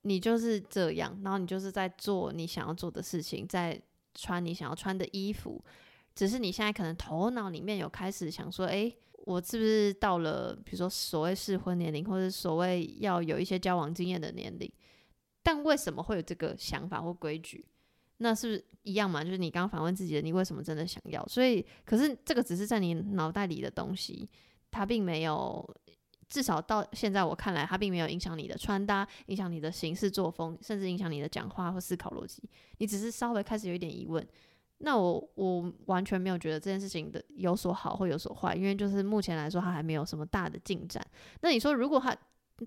你就是这样，然后你就是在做你想要做的事情，在穿你想要穿的衣服，只是你现在可能头脑里面有开始想说，诶，我是不是到了比如说所谓适婚年龄，或者所谓要有一些交往经验的年龄？但为什么会有这个想法或规矩？那是不是一样嘛？就是你刚反问自己的，你为什么真的想要？所以，可是这个只是在你脑袋里的东西，它并没有，至少到现在我看来，它并没有影响你的穿搭，影响你的行事作风，甚至影响你的讲话或思考逻辑。你只是稍微开始有一点疑问。那我我完全没有觉得这件事情的有所好或有所坏，因为就是目前来说，它还没有什么大的进展。那你说，如果它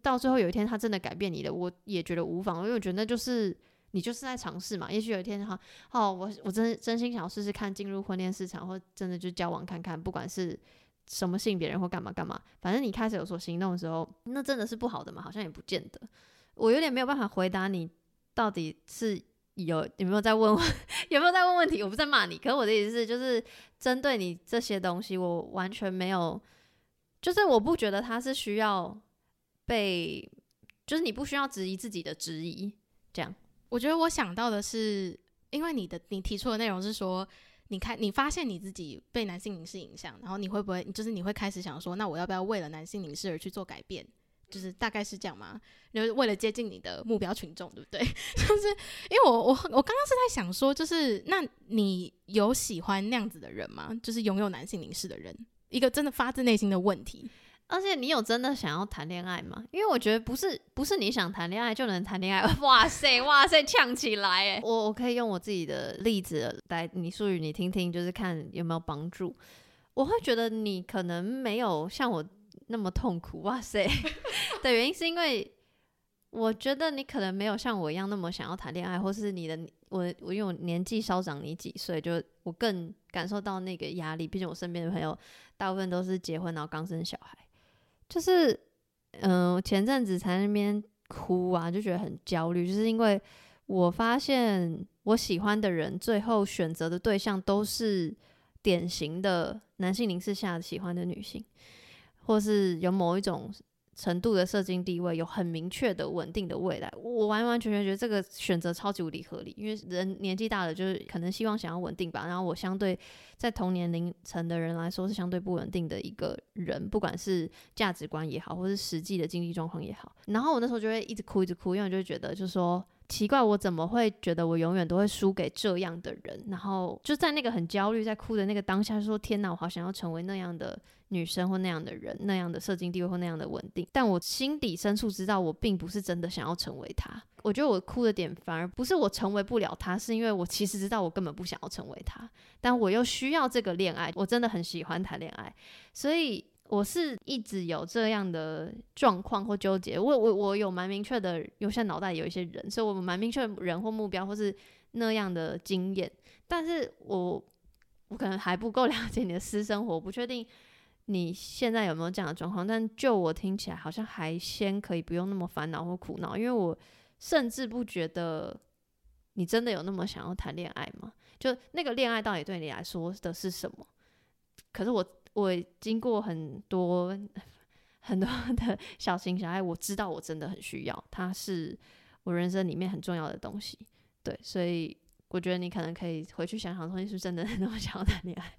到最后有一天它真的改变你的，我也觉得无妨，因为我觉得那就是。你就是在尝试嘛，也许有一天哈，哦，我我真真心想要试试看进入婚恋市场，或真的就交往看看，不管是什么性别人或干嘛干嘛，反正你开始有所行动的时候，那真的是不好的嘛？好像也不见得。我有点没有办法回答你，到底是有有没有在问有没有在问问题？我不在骂你，可是我的意思是，就是针对你这些东西，我完全没有，就是我不觉得他是需要被，就是你不需要质疑自己的质疑，这样。我觉得我想到的是，因为你的你提出的内容是说，你看你发现你自己被男性凝视影响，然后你会不会就是你会开始想说，那我要不要为了男性凝视而去做改变？就是大概是这样吗？就是为了接近你的目标群众，对不对？就是因为我我我刚刚是在想说，就是那你有喜欢那样子的人吗？就是拥有男性凝视的人。一个真的发自内心的问题。而且你有真的想要谈恋爱吗？因为我觉得不是不是你想谈恋爱就能谈恋爱。哇塞哇塞，呛起来！哎，我我可以用我自己的例子来你术语你听听，就是看有没有帮助。我会觉得你可能没有像我那么痛苦。哇塞 的原因是因为我觉得你可能没有像我一样那么想要谈恋爱，或是你的我我因为我年纪稍长你几岁，就我更感受到那个压力。毕竟我身边的朋友大部分都是结婚然后刚生小孩。就是，嗯、前阵子才在那边哭啊，就觉得很焦虑，就是因为我发现我喜欢的人最后选择的对象都是典型的男性凝视下喜欢的女性，或是有某一种。程度的社经地位有很明确的稳定的未来，我完完全全觉得这个选择超级无敌合理，因为人年纪大了就是可能希望想要稳定吧。然后我相对在同年龄层的人来说是相对不稳定的一个人，不管是价值观也好，或是实际的经济状况也好。然后我那时候就会一直哭一直哭，因为我就觉得就是说奇怪，我怎么会觉得我永远都会输给这样的人？然后就在那个很焦虑在哭的那个当下，说天哪，我好想要成为那样的。女生或那样的人，那样的社经地位或那样的稳定，但我心底深处知道，我并不是真的想要成为他。我觉得我哭的点反而不是我成为不了他，是因为我其实知道我根本不想要成为他，但我又需要这个恋爱。我真的很喜欢谈恋爱，所以我是一直有这样的状况或纠结。我我我有蛮明确的，有些脑袋有一些人，所以我蛮明确人或目标或是那样的经验，但是我我可能还不够 了解你的私生活，不确定。你现在有没有这样的状况？但就我听起来，好像还先可以不用那么烦恼或苦恼，因为我甚至不觉得你真的有那么想要谈恋爱吗？就那个恋爱到底对你来说的是什么？可是我我经过很多很多的小情小爱，我知道我真的很需要，它是我人生里面很重要的东西。对，所以我觉得你可能可以回去想想，东西是真的 那么想要谈恋爱？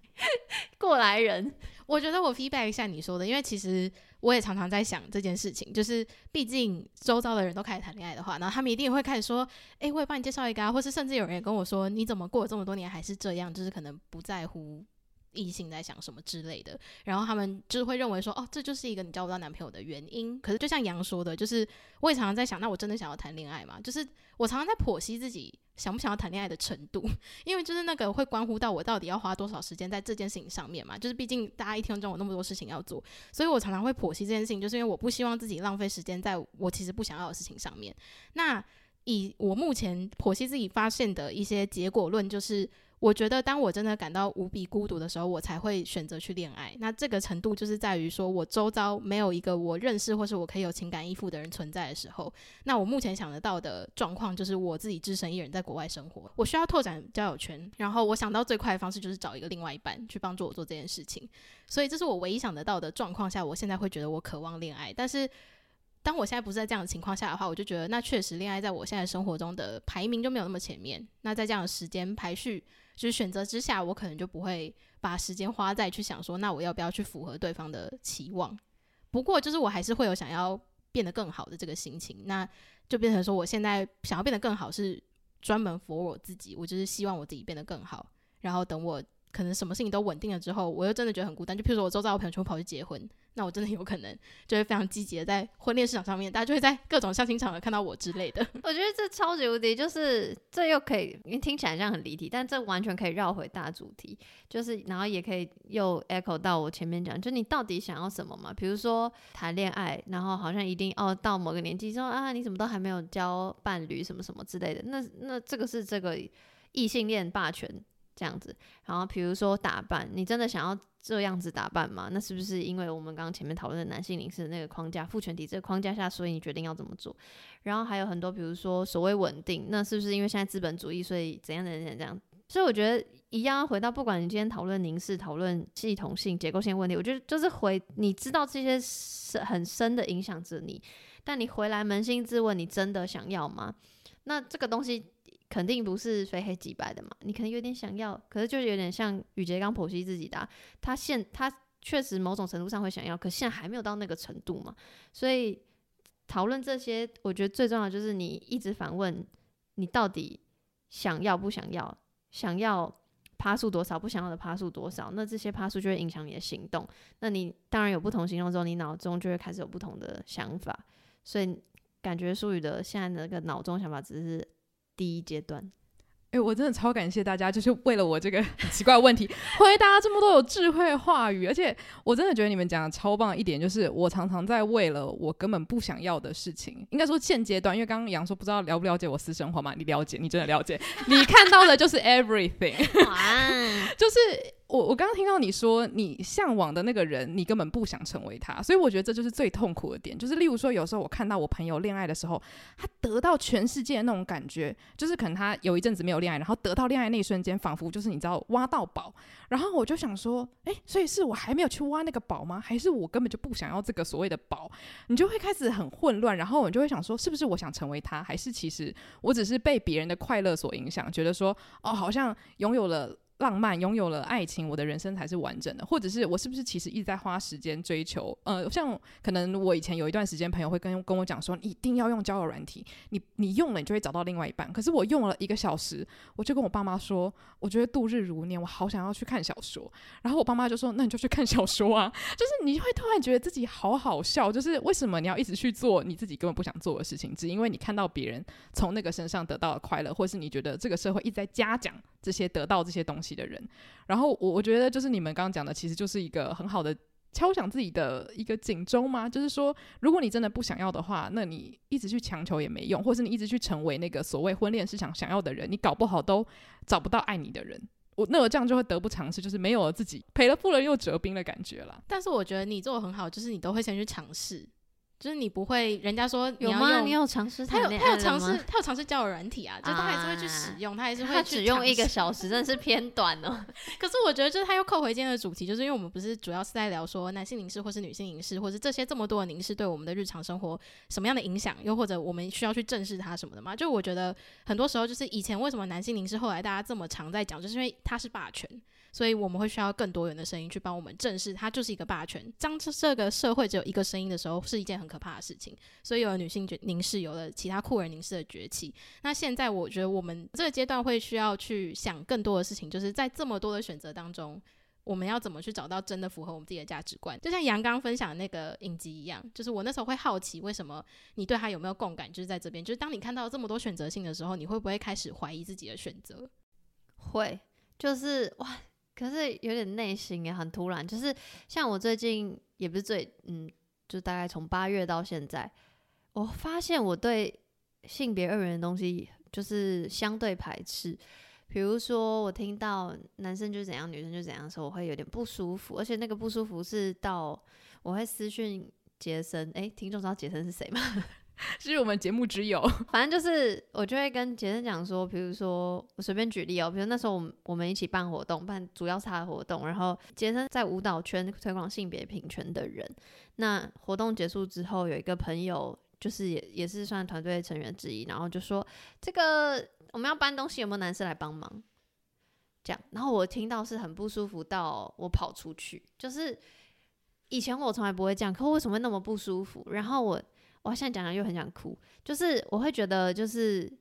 过来人，我觉得我 feedback 一下你说的，因为其实我也常常在想这件事情，就是毕竟周遭的人都开始谈恋爱的话，然后他们一定会开始说，哎，我也帮你介绍一个啊，或是甚至有人也跟我说，你怎么过了这么多年还是这样，就是可能不在乎。异性在想什么之类的，然后他们就是会认为说，哦，这就是一个你交不到男朋友的原因。可是就像杨说的，就是我也常常在想，那我真的想要谈恋爱吗？就是我常常在剖析自己想不想要谈恋爱的程度，因为就是那个会关乎到我到底要花多少时间在这件事情上面嘛。就是毕竟大家一天中有那么多事情要做，所以我常常会剖析这件事情，就是因为我不希望自己浪费时间在我其实不想要的事情上面。那以我目前剖析自己发现的一些结果论，就是。我觉得，当我真的感到无比孤独的时候，我才会选择去恋爱。那这个程度就是在于说，我周遭没有一个我认识或是我可以有情感依附的人存在的时候。那我目前想得到的状况就是我自己只身一人在国外生活。我需要拓展交友圈，然后我想到最快的方式就是找一个另外一半去帮助我做这件事情。所以这是我唯一想得到的状况下，我现在会觉得我渴望恋爱。但是当我现在不是在这样的情况下的话，我就觉得那确实恋爱在我现在生活中的排名就没有那么前面。那在这样的时间排序。就是选择之下，我可能就不会把时间花在去想说，那我要不要去符合对方的期望？不过，就是我还是会有想要变得更好的这个心情，那就变成说，我现在想要变得更好，是专门 for 我自己，我就是希望我自己变得更好，然后等我可能什么事情都稳定了之后，我又真的觉得很孤单，就譬如说我周遭我朋友全部跑去结婚。那我真的有可能就会非常积极的在婚恋市场上面，大家就会在各种相亲场合看到我之类的。我觉得这超级无敌，就是这又可以，因为听起来像很离题，但这完全可以绕回大主题，就是然后也可以又 echo 到我前面讲，就你到底想要什么嘛？比如说谈恋爱，然后好像一定哦到某个年纪之后啊，你怎么都还没有交伴侣什么什么之类的，那那这个是这个异性恋霸权这样子。然后比如说打扮，你真的想要？这样子打扮吗？那是不是因为我们刚刚前面讨论的男性凝视的那个框架、父权体这个框架下，所以你决定要这么做？然后还有很多，比如说所谓稳定，那是不是因为现在资本主义，所以怎样怎样怎样？所以我觉得一样，回到不管你今天讨论凝视、讨论系统性、结构性问题，我觉得就是回你知道这些是很深的影响着你，但你回来扪心自问，你真的想要吗？那这个东西。肯定不是非黑即白的嘛，你可能有点想要，可是就是有点像宇杰刚剖析自己的、他现他确实某种程度上会想要，可现在还没有到那个程度嘛，所以讨论这些，我觉得最重要就是你一直反问，你到底想要不想要，想要趴数多少，不想要的趴数多少，那这些趴数就会影响你的行动。那你当然有不同行动之后，你脑中就会开始有不同的想法。所以感觉舒宇的现在那个脑中想法只是第一阶段。哎、欸，我真的超感谢大家，就是为了我这个 很奇怪的问题，回答这么多有智慧话语。而且我真的觉得你们讲的超棒的一点，就是我常常在为了我根本不想要的事情，应该说现阶段，因为刚刚杨说不知道了不了解我私生活嘛？你了解，你真的了解，你看到的就是 everything，就是。我我刚刚听到你说你向往的那个人，你根本不想成为他，所以我觉得这就是最痛苦的点。就是例如说，有时候我看到我朋友恋爱的时候，他得到全世界的那种感觉，就是可能他有一阵子没有恋爱，然后得到恋爱那一瞬间，仿佛就是你知道挖到宝。然后我就想说，诶，所以是我还没有去挖那个宝吗？还是我根本就不想要这个所谓的宝？你就会开始很混乱，然后你就会想说，是不是我想成为他，还是其实我只是被别人的快乐所影响，觉得说，哦，好像拥有了。浪漫拥有了爱情，我的人生才是完整的。或者是我是不是其实一直在花时间追求？呃，像可能我以前有一段时间，朋友会跟跟我讲说，一定要用交友软体，你你用了，你就会找到另外一半。可是我用了一个小时，我就跟我爸妈说，我觉得度日如年，我好想要去看小说。然后我爸妈就说，那你就去看小说啊。就是你会突然觉得自己好好笑，就是为什么你要一直去做你自己根本不想做的事情，只因为你看到别人从那个身上得到了快乐，或是你觉得这个社会一直在嘉奖这些得到这些东西的人，然后我我觉得就是你们刚刚讲的，其实就是一个很好的敲响自己的一个警钟嘛。就是说，如果你真的不想要的话，那你一直去强求也没用，或是你一直去成为那个所谓婚恋市场想要的人，你搞不好都找不到爱你的人。我那我这样就会得不偿失，就是没有了自己，赔了夫人又折兵的感觉了。但是我觉得你做的很好，就是你都会先去尝试。就是你不会，人家说有吗？你有尝试？他有他有尝试，他有尝试交友软体啊，就他还是会去使用，啊、他还是会去。他只用一个小时，真的是偏短哦。可是我觉得，就是他又扣回今天的主题，就是因为我们不是主要是在聊说男性凝视或是女性凝视，或是这些这么多的凝视对我们的日常生活什么样的影响，又或者我们需要去正视它什么的嘛？就我觉得很多时候，就是以前为什么男性凝视后来大家这么常在讲，就是因为它是霸权。所以我们会需要更多元的声音去帮我们正视，它就是一个霸权。当这个社会只有一个声音的时候，是一件很可怕的事情。所以有了女性凝视，有了其他酷儿凝视的崛起。那现在我觉得我们这个阶段会需要去想更多的事情，就是在这么多的选择当中，我们要怎么去找到真的符合我们自己的价值观？就像杨刚分享的那个影集一样，就是我那时候会好奇，为什么你对他有没有共感？就是在这边，就是当你看到这么多选择性的时候，你会不会开始怀疑自己的选择？会，就是哇。可是有点内心也很突然，就是像我最近也不是最嗯，就大概从八月到现在，我发现我对性别二元的东西就是相对排斥。比如说我听到男生就怎样，女生就怎样的时候，我会有点不舒服，而且那个不舒服是到我会私讯杰森，诶，听众知道杰森是谁吗？是我们节目之友，反正就是我就会跟杰森讲说，比如说我随便举例哦，比如那时候我们我们一起办活动，办主要是他的活动，然后杰森在舞蹈圈推广性别平权的人，那活动结束之后，有一个朋友就是也也是算团队成员之一，然后就说这个我们要搬东西，有没有男生来帮忙？这样，然后我听到是很不舒服，到我跑出去，就是以前我从来不会这样，可为什么会那么不舒服？然后我。我现在讲讲又很想哭，就是我会觉得，就是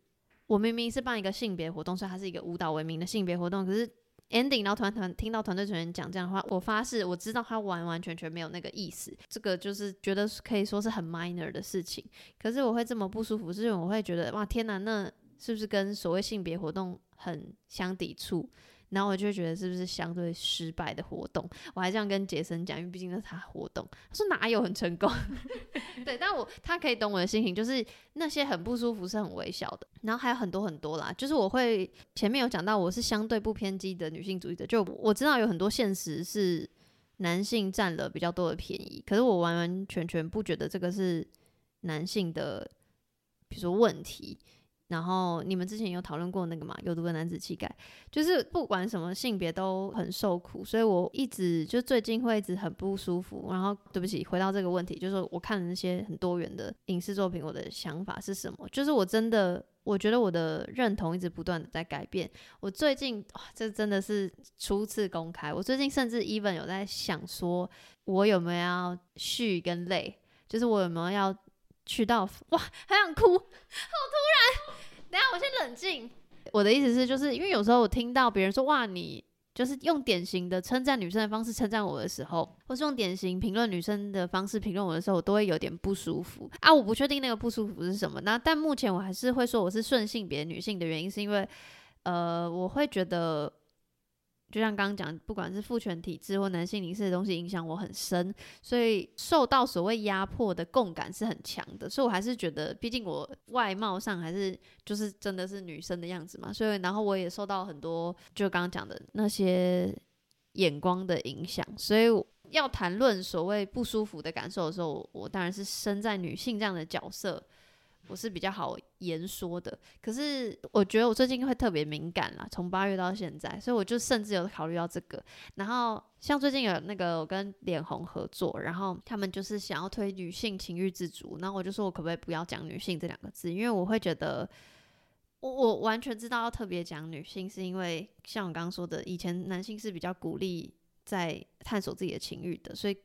我明明是办一个性别活动，所以它是一个舞蹈为名的性别活动，可是 ending 然后团团听到团队成员讲这样的话，我发誓我知道他完完全全没有那个意思，这个就是觉得可以说是很 minor 的事情，可是我会这么不舒服，是因为我会觉得哇天哪，那是不是跟所谓性别活动很相抵触？然后我就觉得是不是相对失败的活动？我还这样跟杰森讲，因为毕竟那是他活动。他说哪有很成功？对，但我他可以懂我的心情，就是那些很不舒服是很微小的。然后还有很多很多啦，就是我会前面有讲到，我是相对不偏激的女性主义者，就我知道有很多现实是男性占了比较多的便宜，可是我完完全全不觉得这个是男性的，比如说问题。然后你们之前有讨论过那个嘛？有毒的男子气概，就是不管什么性别都很受苦，所以我一直就最近会一直很不舒服。然后对不起，回到这个问题，就是我看了那些很多元的影视作品，我的想法是什么？就是我真的我觉得我的认同一直不断的在改变。我最近哇，这真的是初次公开。我最近甚至 even 有在想说，我有没有要续跟累，就是我有没有要。渠道哇，还想哭，好突然！等下我先冷静。我的意思是，就是因为有时候我听到别人说哇，你就是用典型的称赞女生的方式称赞我的时候，或是用典型评论女生的方式评论我的时候，我都会有点不舒服啊。我不确定那个不舒服是什么。那但目前我还是会说我是顺性别女性的原因，是因为呃，我会觉得。就像刚刚讲，不管是父权体制或男性凝视的东西影响我很深，所以受到所谓压迫的共感是很强的。所以我还是觉得，毕竟我外貌上还是就是真的是女生的样子嘛，所以然后我也受到很多就刚刚讲的那些眼光的影响，所以要谈论所谓不舒服的感受的时候，我当然是身在女性这样的角色。我是比较好言说的，可是我觉得我最近会特别敏感啦，从八月到现在，所以我就甚至有考虑到这个。然后像最近有那个我跟脸红合作，然后他们就是想要推女性情欲自主，然后我就说我可不可以不要讲女性这两个字，因为我会觉得我我完全知道要特别讲女性，是因为像我刚刚说的，以前男性是比较鼓励在探索自己的情欲的，所以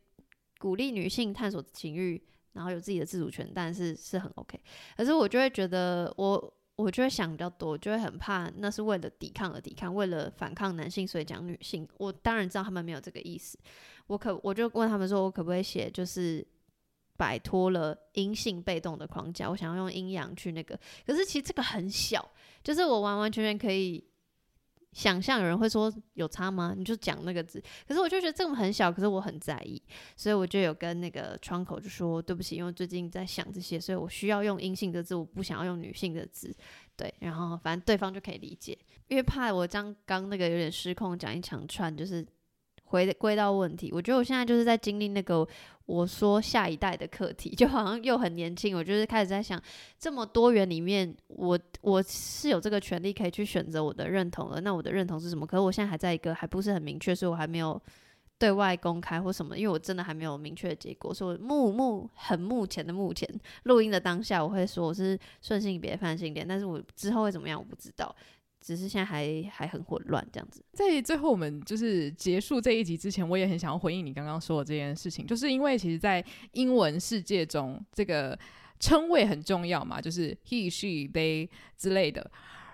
鼓励女性探索情欲。然后有自己的自主权，但是是很 OK。可是我就会觉得我，我就会想比较多，就会很怕那是为了抵抗而抵抗，为了反抗男性所以讲女性。我当然知道他们没有这个意思。我可我就问他们说，我可不可以写就是摆脱了阴性被动的框架，我想要用阴阳去那个。可是其实这个很小，就是我完完全全可以。想象有人会说有差吗？你就讲那个字，可是我就觉得这个很小，可是我很在意，所以我就有跟那个窗口就说对不起，因为最近在想这些，所以我需要用阴性的字，我不想要用女性的字，对，然后反正对方就可以理解，因为怕我将刚那个有点失控讲一长串，就是。回归到问题，我觉得我现在就是在经历那个我说下一代的课题，就好像又很年轻，我就是开始在想，这么多元里面，我我是有这个权利可以去选择我的认同的，那我的认同是什么？可是我现在还在一个还不是很明确，所以我还没有对外公开或什么，因为我真的还没有明确的结果，所以目目很目前的目前录音的当下，我会说我是顺性别泛性恋，但是我之后会怎么样，我不知道。只是现在还还很混乱这样子。在最后我们就是结束这一集之前，我也很想要回应你刚刚说的这件事情，就是因为其实，在英文世界中，这个称谓很重要嘛，就是 he、she、they 之类的。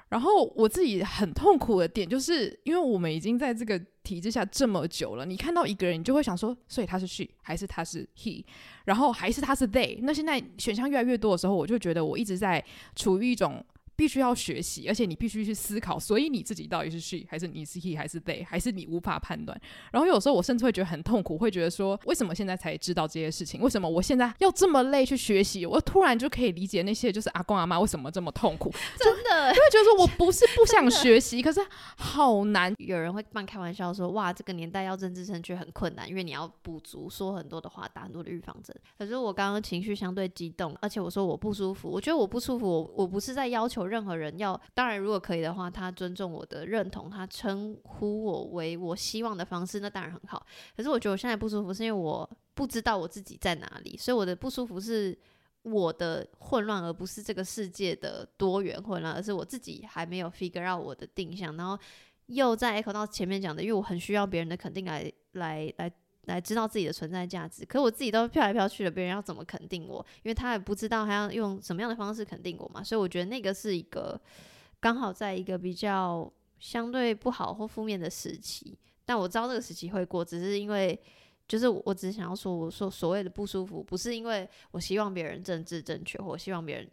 然后我自己很痛苦的点，就是因为我们已经在这个体制下这么久了，你看到一个人，你就会想说，所以他是 she 还是他是 he，然后还是他是 they。那现在选项越来越多的时候，我就觉得我一直在处于一种。必须要学习，而且你必须去思考，所以你自己到底是 she 还是你是 he 还是 they，还是你无法判断。然后有时候我甚至会觉得很痛苦，会觉得说，为什么现在才知道这些事情？为什么我现在要这么累去学习？我突然就可以理解那些就是阿公阿妈为什么这么痛苦。真的，就会觉得说我不是不想学习，可是好难。有人会半开玩笑说，哇，这个年代要政治正确很困难，因为你要补足，说很多的话，打很多的预防针。可是我刚刚情绪相对激动，而且我说我不舒服，我觉得我不舒服，我我不是在要求任何人要。当然，如果可以的话，他尊重我的认同，他称呼我为我希望的方式，那当然很好。可是我觉得我现在不舒服，是因为我不知道我自己在哪里，所以我的不舒服是我的混乱，而不是这个世界的多元混乱，而是我自己还没有 figure out 我的定向。然后又在 echo 到前面讲的，因为我很需要别人的肯定来来来来知道自己的存在价值。可我自己都飘来飘去的，别人要怎么肯定我？因为他也不知道他要用什么样的方式肯定我嘛。所以我觉得那个是一个。刚好在一个比较相对不好或负面的时期，但我知道这个时期会过，只是因为就是我只是想要说，我说所谓的不舒服，不是因为我希望别人政治正确，或希望别人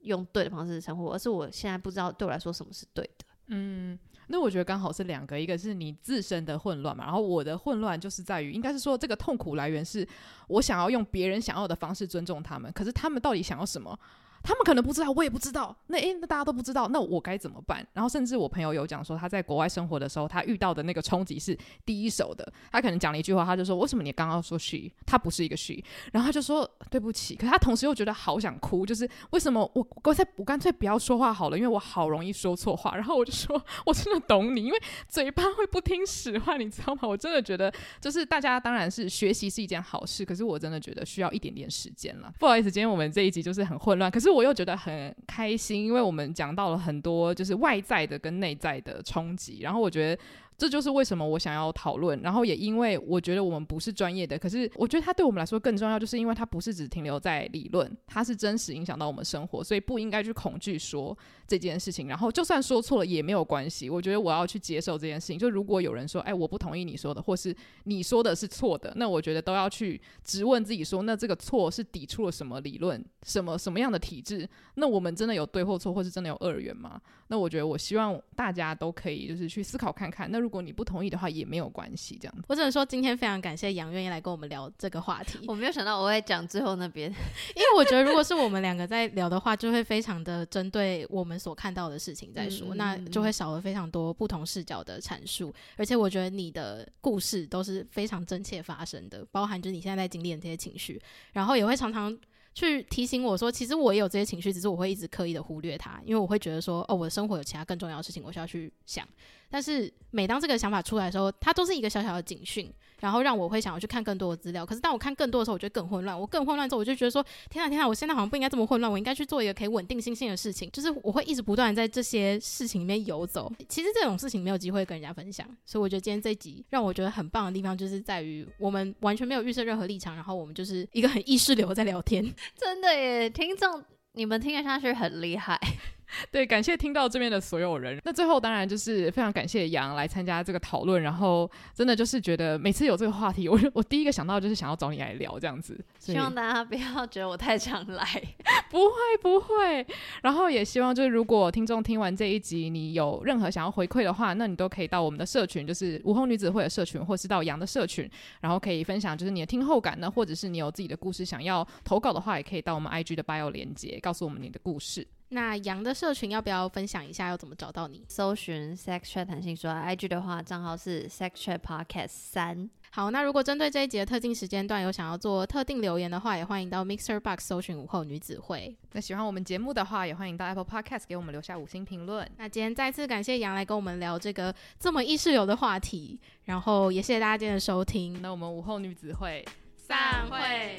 用对的方式称呼，而是我现在不知道对我来说什么是对的。嗯，那我觉得刚好是两个，一个是你自身的混乱嘛，然后我的混乱就是在于，应该是说这个痛苦来源是我想要用别人想要的方式尊重他们，可是他们到底想要什么？他们可能不知道，我也不知道。那诶，那大家都不知道，那我该怎么办？然后甚至我朋友有讲说，他在国外生活的时候，他遇到的那个冲击是第一手的。他可能讲了一句话，他就说：“为什么你刚刚说 she，他不是一个 she？” 然后他就说：“对不起。”可是他同时又觉得好想哭，就是为什么我刚才我干脆不要说话好了，因为我好容易说错话。然后我就说：“我真的懂你，因为嘴巴会不听使唤，你知道吗？”我真的觉得，就是大家当然是学习是一件好事，可是我真的觉得需要一点点时间了。不好意思，今天我们这一集就是很混乱，可是我又觉得很。开心，因为我们讲到了很多就是外在的跟内在的冲击，然后我觉得这就是为什么我想要讨论。然后也因为我觉得我们不是专业的，可是我觉得它对我们来说更重要，就是因为它不是只停留在理论，它是真实影响到我们生活，所以不应该去恐惧说这件事情。然后就算说错了也没有关系，我觉得我要去接受这件事情。就如果有人说，哎，我不同意你说的，或是你说的是错的，那我觉得都要去质问自己说，那这个错是抵触了什么理论，什么什么样的体制？那我们真的有对或错，或是真的有二元吗？那我觉得，我希望大家都可以就是去思考看看。那如果你不同意的话，也没有关系，这样子。我只能说，今天非常感谢杨愿意来跟我们聊这个话题。我没有想到我会讲最后那边，因为我觉得如果是我们两个在聊的话，就会非常的针对我们所看到的事情在说，嗯、那就会少了非常多不同视角的阐述。而且我觉得你的故事都是非常真切发生的，包含就是你现在在经历的这些情绪，然后也会常常。去提醒我说，其实我也有这些情绪，只是我会一直刻意的忽略它，因为我会觉得说，哦，我的生活有其他更重要的事情，我需要去想。但是每当这个想法出来的时候，它都是一个小小的警讯。然后让我会想要去看更多的资料，可是当我看更多的时候，我觉得更混乱。我更混乱之后，我就觉得说：天啊天啊，我现在好像不应该这么混乱，我应该去做一个可以稳定心性的事情。就是我会一直不断在这些事情里面游走。其实这种事情没有机会跟人家分享，所以我觉得今天这一集让我觉得很棒的地方，就是在于我们完全没有预设任何立场，然后我们就是一个很意识流在聊天。真的耶，听众你们听得下去很厉害。对，感谢听到这边的所有人。那最后当然就是非常感谢杨来参加这个讨论，然后真的就是觉得每次有这个话题，我我第一个想到就是想要找你来聊这样子。希望大家不要觉得我太常来，不会不会。然后也希望就是如果听众听完这一集，你有任何想要回馈的话，那你都可以到我们的社群，就是午后女子会的社群，或是到杨的社群，然后可以分享就是你的听后感呢，或者是你有自己的故事想要投稿的话，也可以到我们 IG 的 bio 连接，告诉我们你的故事。那羊的社群要不要分享一下？要怎么找到你？搜寻 Sex Chat 谈性说，IG 的话账号是 Sex Chat Podcast 三。好，那如果针对这一集的特定时间段有想要做特定留言的话，也欢迎到 Mixer Box 搜寻午后女子会。那喜欢我们节目的话，也欢迎到 Apple Podcast 给我们留下五星评论。那今天再次感谢杨来跟我们聊这个这么意识流的话题，然后也谢谢大家今天的收听。那我们午后女子会散会。